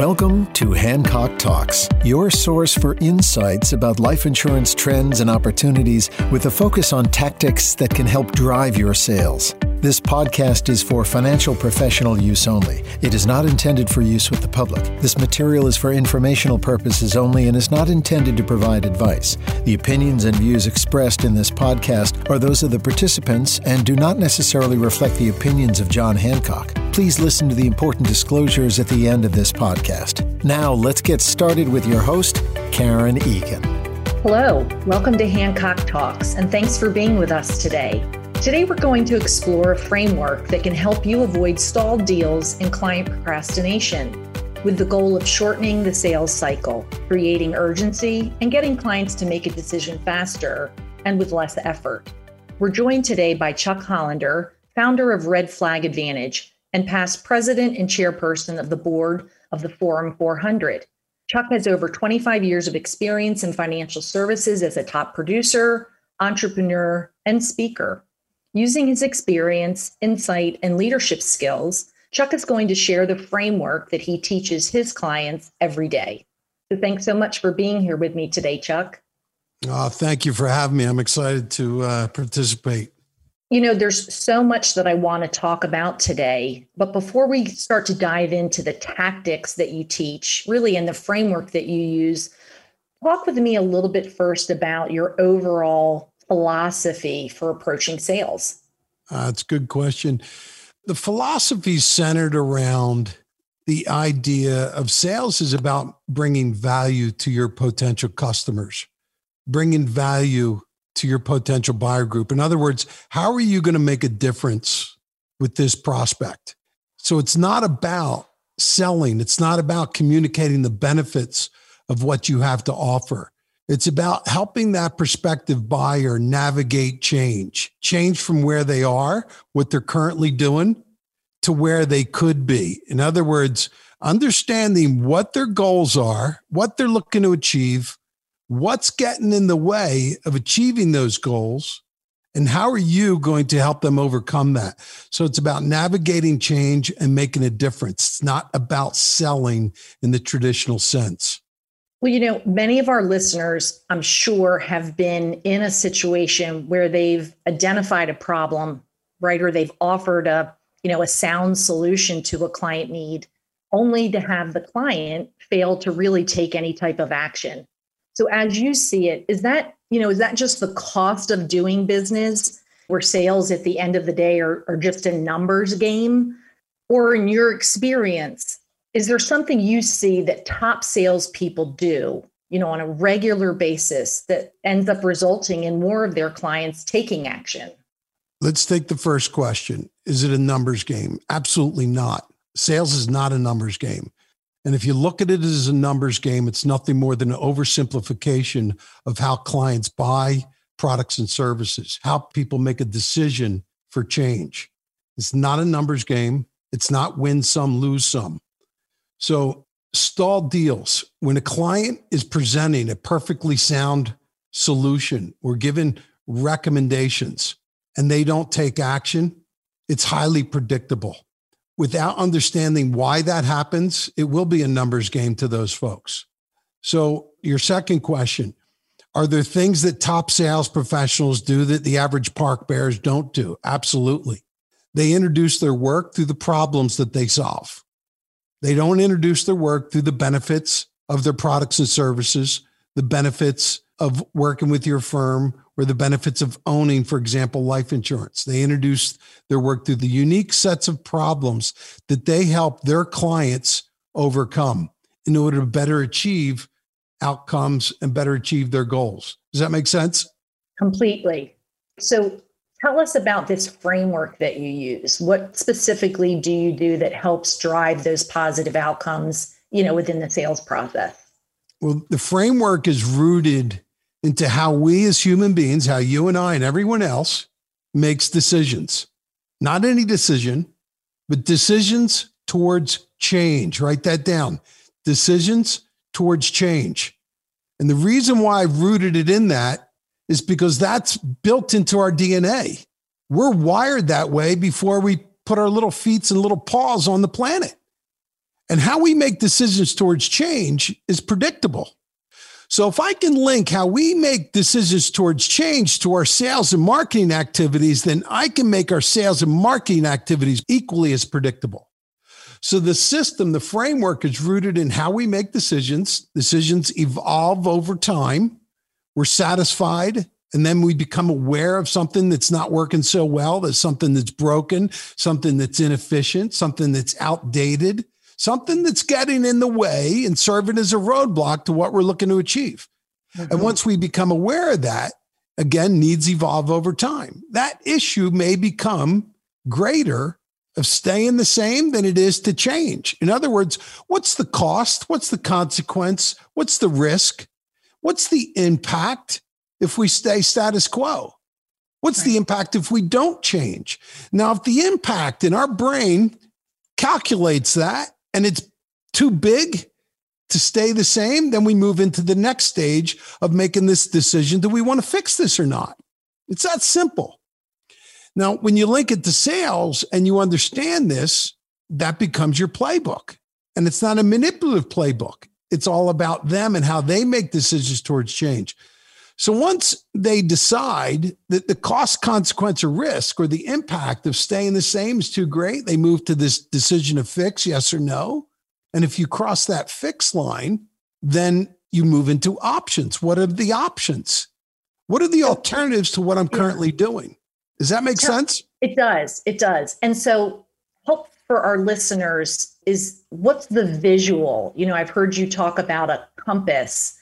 Welcome to Hancock Talks, your source for insights about life insurance trends and opportunities with a focus on tactics that can help drive your sales. This podcast is for financial professional use only. It is not intended for use with the public. This material is for informational purposes only and is not intended to provide advice. The opinions and views expressed in this podcast are those of the participants and do not necessarily reflect the opinions of John Hancock. Please listen to the important disclosures at the end of this podcast. Now, let's get started with your host, Karen Egan. Hello, welcome to Hancock Talks, and thanks for being with us today. Today, we're going to explore a framework that can help you avoid stalled deals and client procrastination with the goal of shortening the sales cycle, creating urgency, and getting clients to make a decision faster and with less effort. We're joined today by Chuck Hollander, founder of Red Flag Advantage and past president and chairperson of the board of the Forum 400. Chuck has over 25 years of experience in financial services as a top producer, entrepreneur, and speaker. Using his experience, insight, and leadership skills, Chuck is going to share the framework that he teaches his clients every day. So thanks so much for being here with me today, Chuck. Oh, thank you for having me. I'm excited to uh, participate. You know, there's so much that I want to talk about today. But before we start to dive into the tactics that you teach, really, in the framework that you use, talk with me a little bit first about your overall philosophy for approaching sales? Uh, that's a good question. The philosophy centered around the idea of sales is about bringing value to your potential customers, bringing value to your potential buyer group. In other words, how are you going to make a difference with this prospect? So it's not about selling, it's not about communicating the benefits of what you have to offer. It's about helping that prospective buyer navigate change, change from where they are, what they're currently doing, to where they could be. In other words, understanding what their goals are, what they're looking to achieve, what's getting in the way of achieving those goals, and how are you going to help them overcome that? So it's about navigating change and making a difference. It's not about selling in the traditional sense. Well, you know, many of our listeners, I'm sure, have been in a situation where they've identified a problem, right? Or they've offered a, you know, a sound solution to a client need, only to have the client fail to really take any type of action. So as you see it, is that, you know, is that just the cost of doing business where sales at the end of the day are, are just a numbers game? Or in your experience, is there something you see that top salespeople do, you know, on a regular basis that ends up resulting in more of their clients taking action? Let's take the first question. Is it a numbers game? Absolutely not. Sales is not a numbers game. And if you look at it as a numbers game, it's nothing more than an oversimplification of how clients buy products and services, how people make a decision for change. It's not a numbers game. It's not win some, lose some. So, stall deals, when a client is presenting a perfectly sound solution or given recommendations and they don't take action, it's highly predictable. Without understanding why that happens, it will be a numbers game to those folks. So, your second question are there things that top sales professionals do that the average park bears don't do? Absolutely. They introduce their work through the problems that they solve. They don't introduce their work through the benefits of their products and services, the benefits of working with your firm, or the benefits of owning, for example, life insurance. They introduce their work through the unique sets of problems that they help their clients overcome in order to better achieve outcomes and better achieve their goals. Does that make sense? Completely. So Tell us about this framework that you use. What specifically do you do that helps drive those positive outcomes, you know, within the sales process? Well, the framework is rooted into how we as human beings, how you and I and everyone else makes decisions. Not any decision, but decisions towards change. Write that down. Decisions towards change. And the reason why I've rooted it in that is because that's built into our DNA. We're wired that way before we put our little feet and little paws on the planet. And how we make decisions towards change is predictable. So if I can link how we make decisions towards change to our sales and marketing activities, then I can make our sales and marketing activities equally as predictable. So the system, the framework is rooted in how we make decisions. Decisions evolve over time. We're satisfied and then we become aware of something that's not working so well, there's something that's broken, something that's inefficient, something that's outdated something that's getting in the way and serving as a roadblock to what we're looking to achieve. Mm-hmm. And once we become aware of that, again, needs evolve over time. That issue may become greater of staying the same than it is to change. In other words, what's the cost? What's the consequence? What's the risk? What's the impact if we stay status quo? What's right. the impact if we don't change? Now, if the impact in our brain calculates that and it's too big to stay the same, then we move into the next stage of making this decision. Do we want to fix this or not? It's that simple. Now, when you link it to sales and you understand this, that becomes your playbook. And it's not a manipulative playbook. It's all about them and how they make decisions towards change. So once they decide that the cost, consequence, or risk or the impact of staying the same is too great, they move to this decision of fix, yes or no. And if you cross that fix line, then you move into options. What are the options? What are the alternatives to what I'm currently doing? Does that make sense? It does. It does. And so, hope for our listeners is what's the visual? You know, I've heard you talk about a compass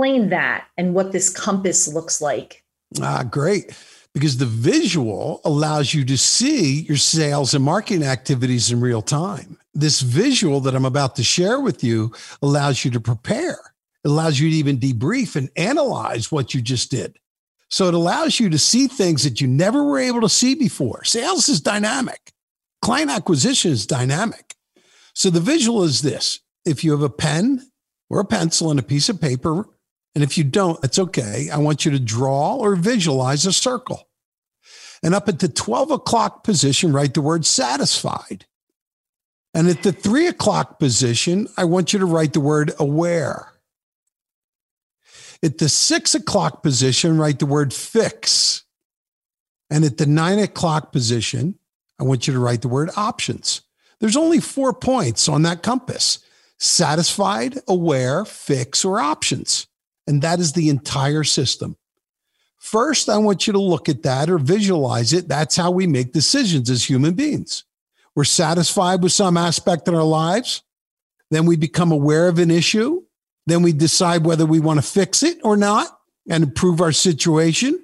explain that and what this compass looks like. Ah, great. Because the visual allows you to see your sales and marketing activities in real time. This visual that I'm about to share with you allows you to prepare. It allows you to even debrief and analyze what you just did. So it allows you to see things that you never were able to see before. Sales is dynamic, client acquisition is dynamic. So the visual is this if you have a pen or a pencil and a piece of paper, and if you don't, it's okay. I want you to draw or visualize a circle. And up at the 12 o'clock position, write the word satisfied. And at the three o'clock position, I want you to write the word aware. At the six o'clock position, write the word fix. And at the nine o'clock position, I want you to write the word options. There's only four points on that compass satisfied, aware, fix, or options. And that is the entire system. First, I want you to look at that or visualize it. That's how we make decisions as human beings. We're satisfied with some aspect in our lives. Then we become aware of an issue. Then we decide whether we want to fix it or not and improve our situation.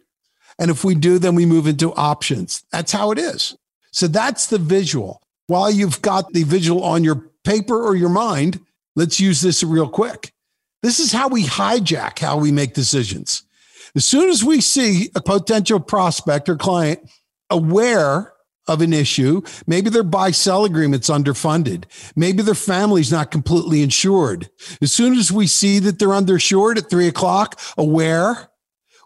And if we do, then we move into options. That's how it is. So that's the visual. While you've got the visual on your paper or your mind, let's use this real quick. This is how we hijack how we make decisions. As soon as we see a potential prospect or client aware of an issue, maybe their buy sell agreement's underfunded, maybe their family's not completely insured. As soon as we see that they're underinsured at three o'clock, aware,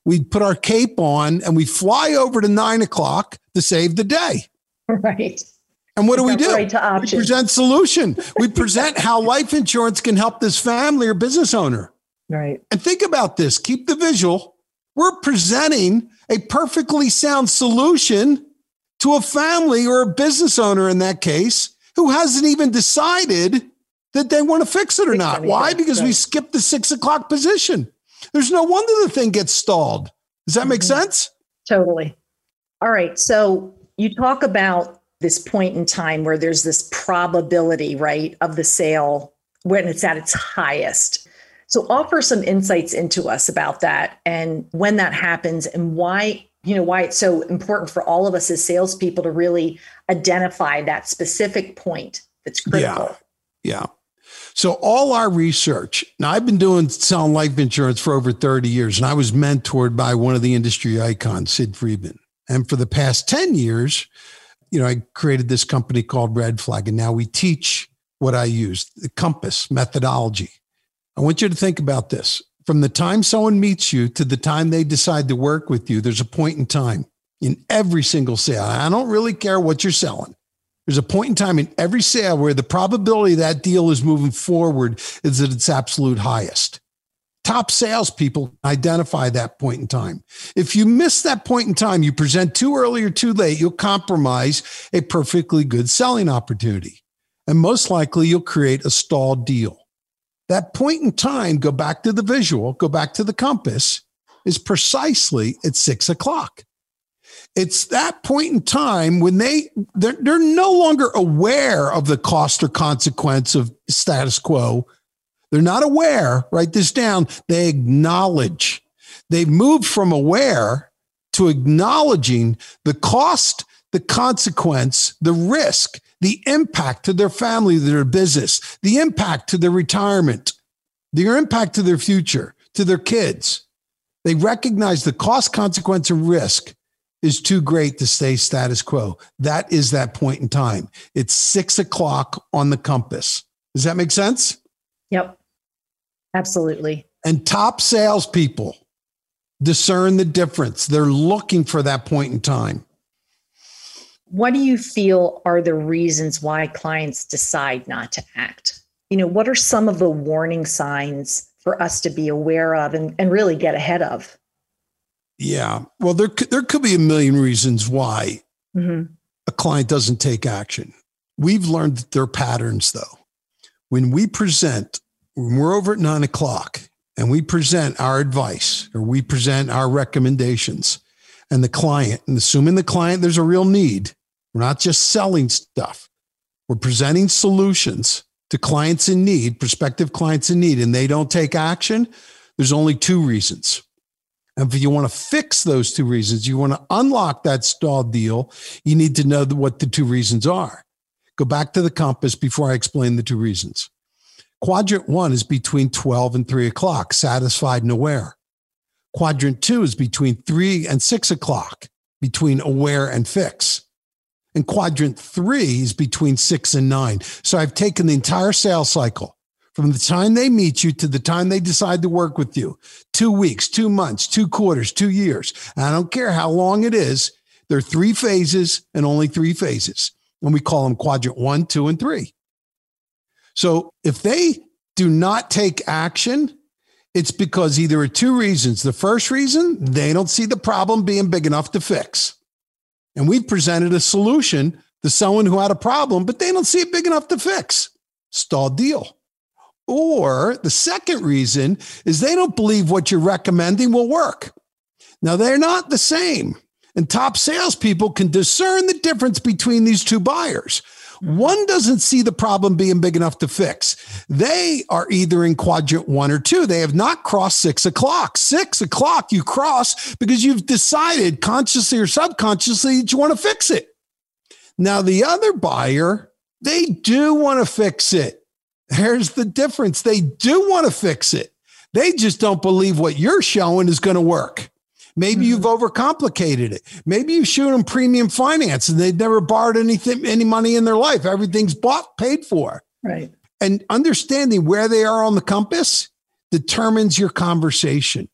we put our cape on and we fly over to nine o'clock to save the day. Right. And what do we do? Right we present solution. We present how life insurance can help this family or business owner. Right. And think about this. Keep the visual. We're presenting a perfectly sound solution to a family or a business owner in that case who hasn't even decided that they want to fix it or not. Why? Because we skipped the six o'clock position. There's no wonder the thing gets stalled. Does that make mm-hmm. sense? Totally. All right. So you talk about this point in time where there's this probability, right, of the sale when it's at its highest. So offer some insights into us about that and when that happens and why, you know, why it's so important for all of us as salespeople to really identify that specific point that's critical. Yeah. Yeah. So all our research, now I've been doing selling life insurance for over 30 years, and I was mentored by one of the industry icons, Sid Friedman. And for the past 10 years, you know, I created this company called Red Flag, and now we teach what I use the compass methodology. I want you to think about this. From the time someone meets you to the time they decide to work with you, there's a point in time in every single sale. I don't really care what you're selling. There's a point in time in every sale where the probability that deal is moving forward is at its absolute highest. Top salespeople identify that point in time. If you miss that point in time, you present too early or too late, you'll compromise a perfectly good selling opportunity. And most likely, you'll create a stalled deal. That point in time, go back to the visual, go back to the compass, is precisely at six o'clock. It's that point in time when they they're, they're no longer aware of the cost or consequence of status quo they're not aware, write this down. They acknowledge. They've moved from aware to acknowledging the cost, the consequence, the risk, the impact to their family, their business, the impact to their retirement, the impact to their future, to their kids. They recognize the cost, consequence, and risk is too great to stay status quo. That is that point in time. It's six o'clock on the compass. Does that make sense? Yep. Absolutely. And top salespeople discern the difference. They're looking for that point in time. What do you feel are the reasons why clients decide not to act? You know, what are some of the warning signs for us to be aware of and, and really get ahead of? Yeah. Well, there, there could be a million reasons why mm-hmm. a client doesn't take action. We've learned that there are patterns, though. When we present when we're over at nine o'clock and we present our advice or we present our recommendations and the client, and assuming the client there's a real need, we're not just selling stuff, we're presenting solutions to clients in need, prospective clients in need, and they don't take action, there's only two reasons. And if you want to fix those two reasons, you want to unlock that stalled deal, you need to know what the two reasons are. Go back to the compass before I explain the two reasons. Quadrant one is between 12 and 3 o'clock, satisfied and aware. Quadrant two is between 3 and 6 o'clock, between aware and fix. And quadrant three is between 6 and 9. So I've taken the entire sales cycle from the time they meet you to the time they decide to work with you two weeks, two months, two quarters, two years. And I don't care how long it is. There are three phases and only three phases. And we call them quadrant one, two, and three. So if they do not take action, it's because either of two reasons. The first reason, they don't see the problem being big enough to fix. And we've presented a solution to someone who had a problem, but they don't see it big enough to fix. Stalled deal. Or the second reason is they don't believe what you're recommending will work. Now, they're not the same. And top salespeople can discern the difference between these two buyers. One doesn't see the problem being big enough to fix. They are either in quadrant one or two. They have not crossed six o'clock. Six o'clock you cross because you've decided consciously or subconsciously that you want to fix it. Now, the other buyer, they do want to fix it. Here's the difference. They do want to fix it. They just don't believe what you're showing is going to work. Maybe mm-hmm. you've overcomplicated it. Maybe you shoot them premium finance and they've never borrowed anything, any money in their life. Everything's bought, paid for. Right. And understanding where they are on the compass determines your conversation.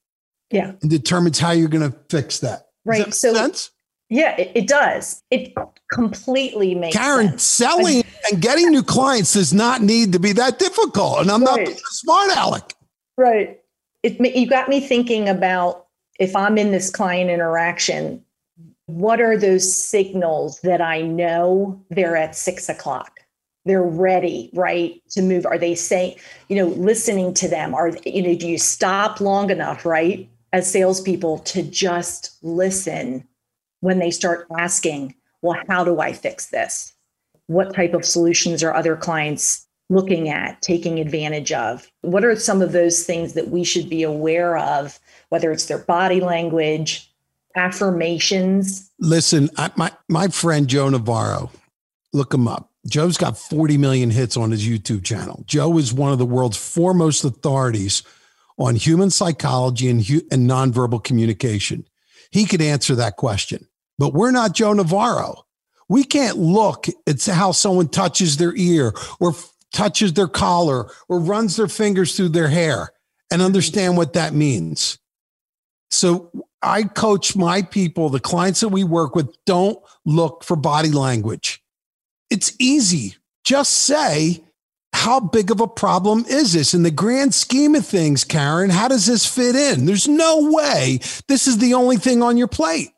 Yeah. And determines how you're going to fix that. Right. That so sense? Yeah, it, it, does. It completely makes Karen, sense. selling and getting new clients does not need to be that difficult. And I'm right. not smart aleck. Right. It, you got me thinking about if I'm in this client interaction, what are those signals that I know they're at six o'clock? They're ready, right, to move. Are they saying, you know, listening to them? Are you know, do you stop long enough, right, as salespeople to just listen when they start asking, well, how do I fix this? What type of solutions are other clients looking at, taking advantage of? What are some of those things that we should be aware of whether it's their body language, affirmations. Listen, I, my my friend Joe Navarro, look him up. Joe's got 40 million hits on his YouTube channel. Joe is one of the world's foremost authorities on human psychology and, and nonverbal communication. He could answer that question, but we're not Joe Navarro. We can't look at how someone touches their ear or touches their collar or runs their fingers through their hair and understand what that means. So I coach my people, the clients that we work with, don't look for body language. it's easy. Just say, how big of a problem is this in the grand scheme of things, Karen? How does this fit in? There's no way this is the only thing on your plate.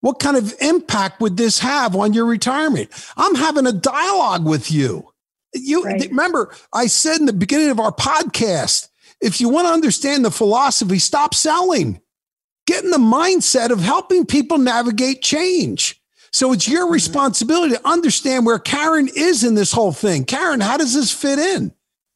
What kind of impact would this have on your retirement? I'm having a dialogue with you. You right. remember, I said in the beginning of our podcast, if you want to understand the philosophy, stop selling. Get in the mindset of helping people navigate change. So it's your mm-hmm. responsibility to understand where Karen is in this whole thing. Karen, how does this fit in?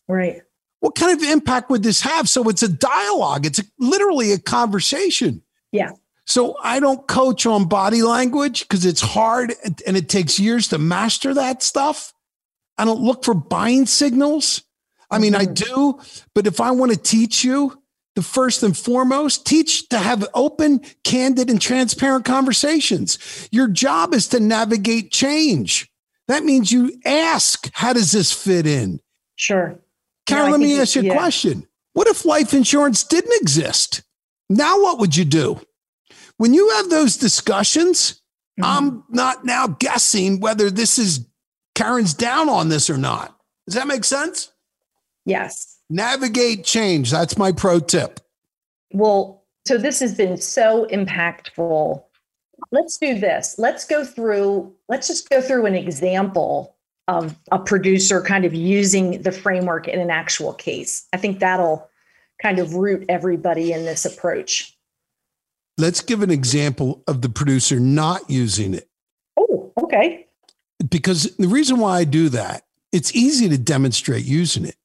Right. What kind of impact would this have? So it's a dialogue, it's a, literally a conversation. Yeah. So I don't coach on body language because it's hard and it takes years to master that stuff. I don't look for buying signals. I mean, mm-hmm. I do, but if I want to teach you, the first and foremost, teach to have open, candid, and transparent conversations. Your job is to navigate change. That means you ask, how does this fit in? Sure. Karen, no, let me ask you a yeah. question. What if life insurance didn't exist? Now, what would you do? When you have those discussions, mm-hmm. I'm not now guessing whether this is Karen's down on this or not. Does that make sense? Yes. Navigate change. That's my pro tip. Well, so this has been so impactful. Let's do this. Let's go through, let's just go through an example of a producer kind of using the framework in an actual case. I think that'll kind of root everybody in this approach. Let's give an example of the producer not using it. Oh, okay. Because the reason why I do that, it's easy to demonstrate using it.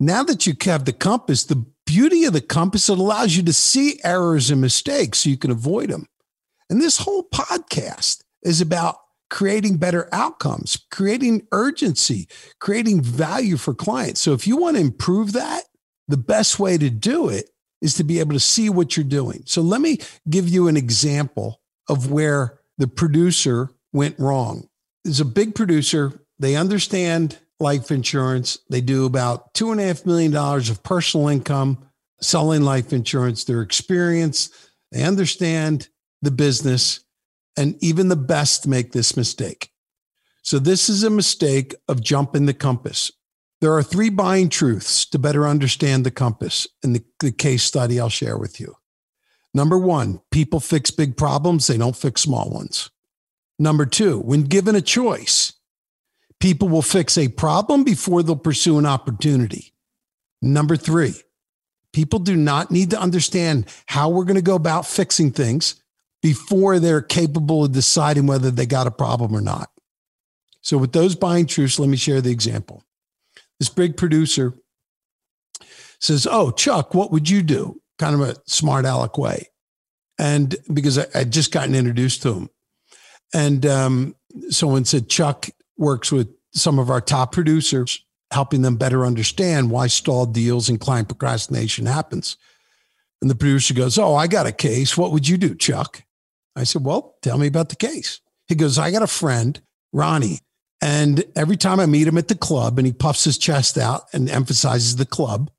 Now that you have the compass, the beauty of the compass, it allows you to see errors and mistakes so you can avoid them. And this whole podcast is about creating better outcomes, creating urgency, creating value for clients. So if you want to improve that, the best way to do it is to be able to see what you're doing. So let me give you an example of where the producer went wrong. There's a big producer, they understand life insurance. They do about two and a half million dollars of personal income selling life insurance. They're experienced, they understand the business, and even the best make this mistake. So, this is a mistake of jumping the compass. There are three buying truths to better understand the compass in the, the case study I'll share with you. Number one, people fix big problems, they don't fix small ones. Number two, when given a choice, People will fix a problem before they'll pursue an opportunity. Number three, people do not need to understand how we're going to go about fixing things before they're capable of deciding whether they got a problem or not. So, with those buying truths, let me share the example. This big producer says, Oh, Chuck, what would you do? Kind of a smart aleck way. And because I, would just gotten introduced to him. And um, someone said, Chuck, works with some of our top producers, helping them better understand why stalled deals and client procrastination happens. And the producer goes, Oh, I got a case. What would you do, Chuck? I said, Well, tell me about the case. He goes, I got a friend, Ronnie. And every time I meet him at the club and he puffs his chest out and emphasizes the club,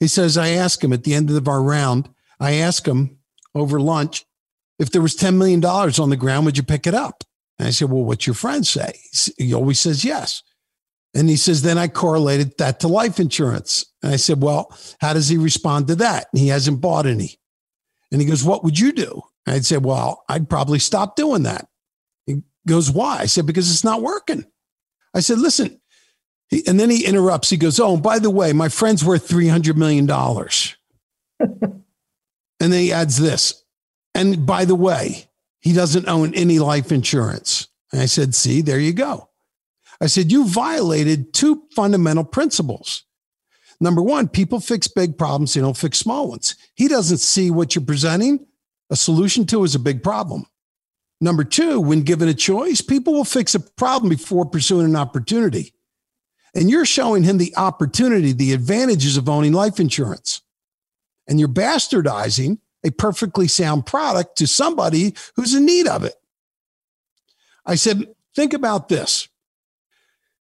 he says, I ask him at the end of our round, I ask him over lunch, if there was $10 million on the ground, would you pick it up? And I said, Well, what's your friend say? He always says yes. And he says, Then I correlated that to life insurance. And I said, Well, how does he respond to that? And he hasn't bought any. And he goes, What would you do? And I'd say, Well, I'd probably stop doing that. He goes, Why? I said, Because it's not working. I said, Listen. He, and then he interrupts. He goes, Oh, by the way, my friend's worth $300 million. and then he adds this. And by the way, he doesn't own any life insurance. And I said, See, there you go. I said, You violated two fundamental principles. Number one, people fix big problems, they don't fix small ones. He doesn't see what you're presenting a solution to is a big problem. Number two, when given a choice, people will fix a problem before pursuing an opportunity. And you're showing him the opportunity, the advantages of owning life insurance. And you're bastardizing a perfectly sound product to somebody who's in need of it. I said, think about this.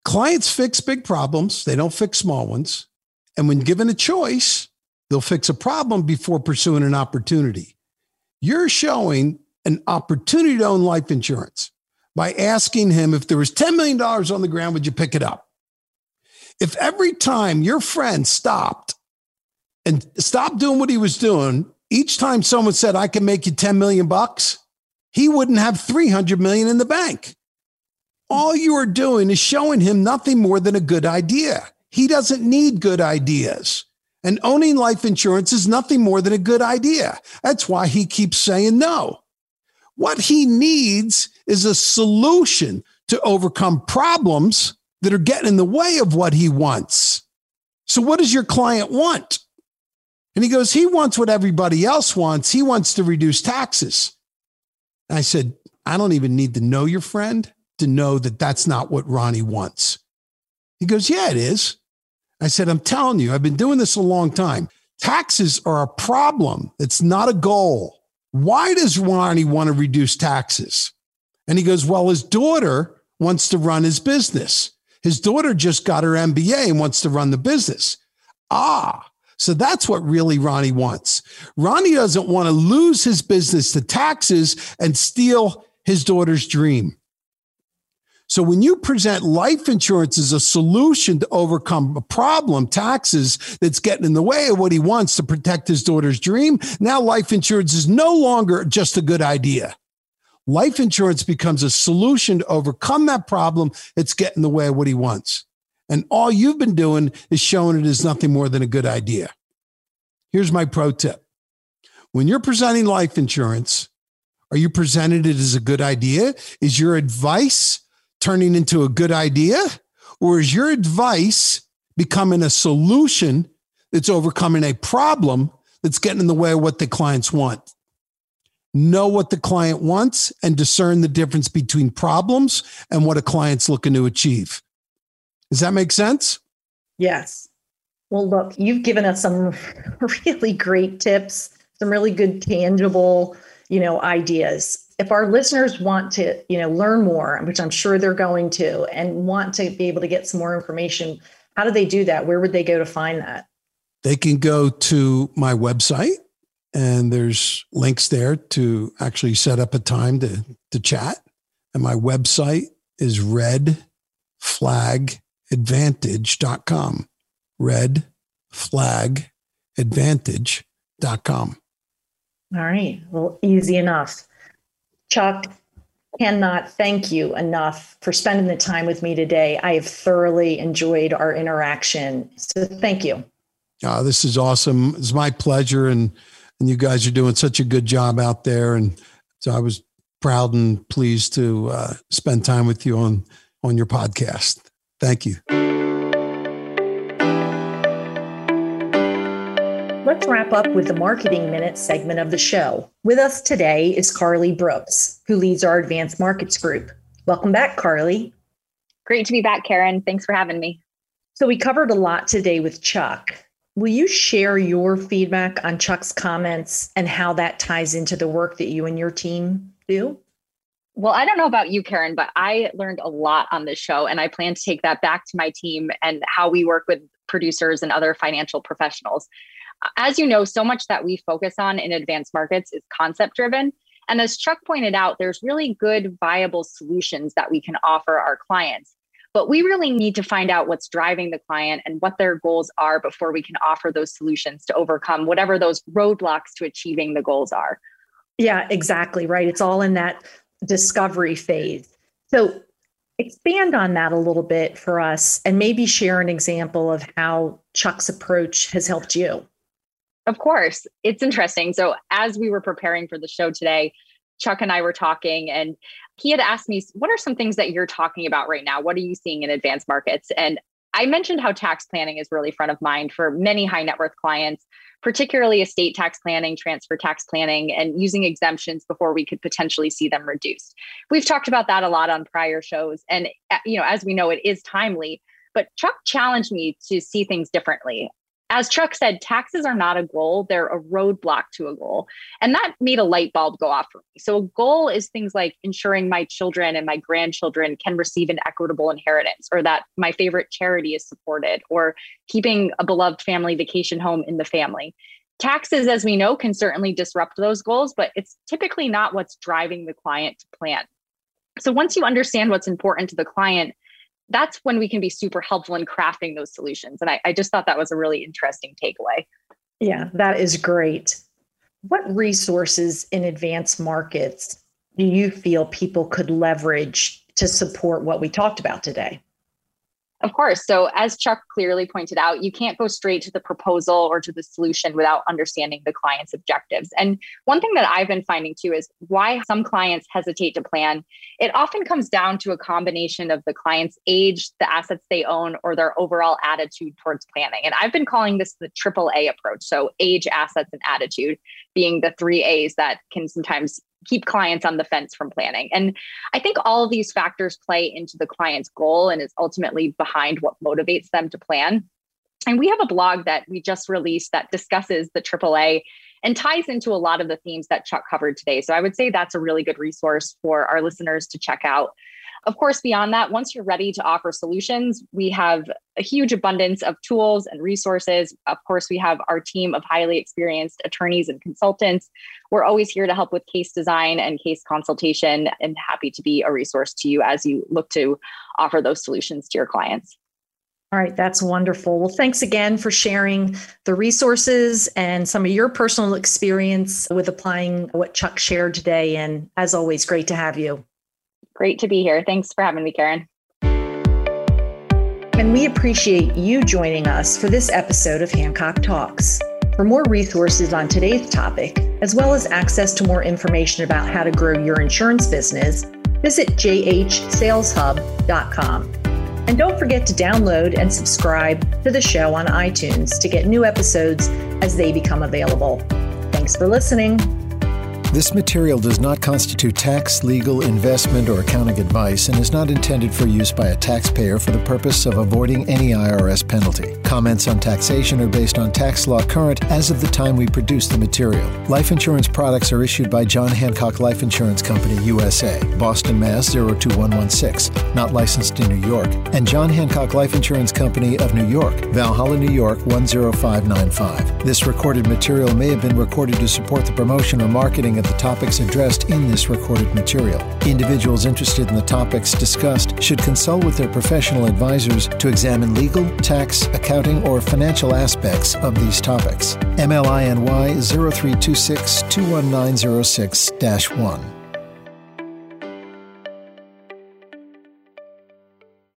Clients fix big problems, they don't fix small ones. And when given a choice, they'll fix a problem before pursuing an opportunity. You're showing an opportunity to own life insurance, by asking him if there was $10 million on the ground, would you pick it up? If every time your friend stopped and stopped doing what he was doing, each time someone said, I can make you 10 million bucks, he wouldn't have 300 million in the bank. All you are doing is showing him nothing more than a good idea. He doesn't need good ideas. And owning life insurance is nothing more than a good idea. That's why he keeps saying no. What he needs is a solution to overcome problems that are getting in the way of what he wants. So, what does your client want? And he goes, He wants what everybody else wants. He wants to reduce taxes. And I said, I don't even need to know your friend to know that that's not what Ronnie wants. He goes, Yeah, it is. I said, I'm telling you, I've been doing this a long time. Taxes are a problem, it's not a goal. Why does Ronnie want to reduce taxes? And he goes, Well, his daughter wants to run his business. His daughter just got her MBA and wants to run the business. Ah, so that's what really Ronnie wants. Ronnie doesn't want to lose his business to taxes and steal his daughter's dream. So when you present life insurance as a solution to overcome a problem, taxes that's getting in the way of what he wants to protect his daughter's dream, now life insurance is no longer just a good idea. Life insurance becomes a solution to overcome that problem that's getting in the way of what he wants. And all you've been doing is showing it as nothing more than a good idea. Here's my pro tip. When you're presenting life insurance, are you presenting it as a good idea? Is your advice turning into a good idea? Or is your advice becoming a solution that's overcoming a problem that's getting in the way of what the clients want? Know what the client wants and discern the difference between problems and what a client's looking to achieve. Does that make sense? Yes. Well, look, you've given us some really great tips, some really good tangible, you know, ideas if our listeners want to you know learn more which i'm sure they're going to and want to be able to get some more information how do they do that where would they go to find that they can go to my website and there's links there to actually set up a time to to chat and my website is redflagadvantage.com redflagadvantage.com all right well easy enough Chuck, cannot thank you enough for spending the time with me today. I have thoroughly enjoyed our interaction. So thank you. Uh, this is awesome. It's my pleasure. And, and you guys are doing such a good job out there. And so I was proud and pleased to uh, spend time with you on, on your podcast. Thank you. let's wrap up with the Marketing Minute segment of the show. With us today is Carly Brooks, who leads our Advanced Markets Group. Welcome back, Carly. Great to be back, Karen. Thanks for having me. So, we covered a lot today with Chuck. Will you share your feedback on Chuck's comments and how that ties into the work that you and your team do? Well, I don't know about you, Karen, but I learned a lot on this show, and I plan to take that back to my team and how we work with producers and other financial professionals as you know, so much that we focus on in advanced markets is concept driven. And as Chuck pointed out, there's really good, viable solutions that we can offer our clients. But we really need to find out what's driving the client and what their goals are before we can offer those solutions to overcome whatever those roadblocks to achieving the goals are. Yeah, exactly. Right. It's all in that discovery phase. So expand on that a little bit for us and maybe share an example of how Chuck's approach has helped you. Of course. It's interesting. So, as we were preparing for the show today, Chuck and I were talking, and he had asked me, What are some things that you're talking about right now? What are you seeing in advanced markets? And I mentioned how tax planning is really front of mind for many high net worth clients, particularly estate tax planning, transfer tax planning, and using exemptions before we could potentially see them reduced. We've talked about that a lot on prior shows. And, uh, you know, as we know, it is timely. But Chuck challenged me to see things differently as Chuck said, taxes are not a goal, they're a roadblock to a goal. And that made a light bulb go off for me. So, a goal is things like ensuring my children and my grandchildren can receive an equitable inheritance, or that my favorite charity is supported, or keeping a beloved family vacation home in the family. Taxes, as we know, can certainly disrupt those goals, but it's typically not what's driving the client to plan. So once you understand what's important to the client, that's when we can be super helpful in crafting those solutions. And I, I just thought that was a really interesting takeaway. Yeah, that is great. What resources in advanced markets do you feel people could leverage to support what we talked about today? Of course. So, as Chuck clearly pointed out, you can't go straight to the proposal or to the solution without understanding the client's objectives. And one thing that I've been finding too is why some clients hesitate to plan. It often comes down to a combination of the client's age, the assets they own, or their overall attitude towards planning. And I've been calling this the triple A approach. So, age, assets, and attitude being the three A's that can sometimes keep clients on the fence from planning. And I think all of these factors play into the client's goal and is ultimately behind what motivates them to plan. And we have a blog that we just released that discusses the AAA and ties into a lot of the themes that Chuck covered today. So I would say that's a really good resource for our listeners to check out. Of course, beyond that, once you're ready to offer solutions, we have a huge abundance of tools and resources. Of course, we have our team of highly experienced attorneys and consultants. We're always here to help with case design and case consultation and happy to be a resource to you as you look to offer those solutions to your clients. All right, that's wonderful. Well, thanks again for sharing the resources and some of your personal experience with applying what Chuck shared today. And as always, great to have you. Great to be here. Thanks for having me, Karen. And we appreciate you joining us for this episode of Hancock Talks. For more resources on today's topic, as well as access to more information about how to grow your insurance business, visit jhsaleshub.com. And don't forget to download and subscribe to the show on iTunes to get new episodes as they become available. Thanks for listening. This material does not constitute tax, legal, investment, or accounting advice and is not intended for use by a taxpayer for the purpose of avoiding any IRS penalty. Comments on taxation are based on tax law current as of the time we produce the material. Life insurance products are issued by John Hancock Life Insurance Company, USA, Boston, Mass. 02116, not licensed in New York, and John Hancock Life Insurance Company of New York, Valhalla, New York 10595. This recorded material may have been recorded to support the promotion or marketing of the topics addressed in this recorded material. Individuals interested in the topics discussed should consult with their professional advisors to examine legal, tax, accounting, or financial aspects of these topics. MLINY 0326 21906 1.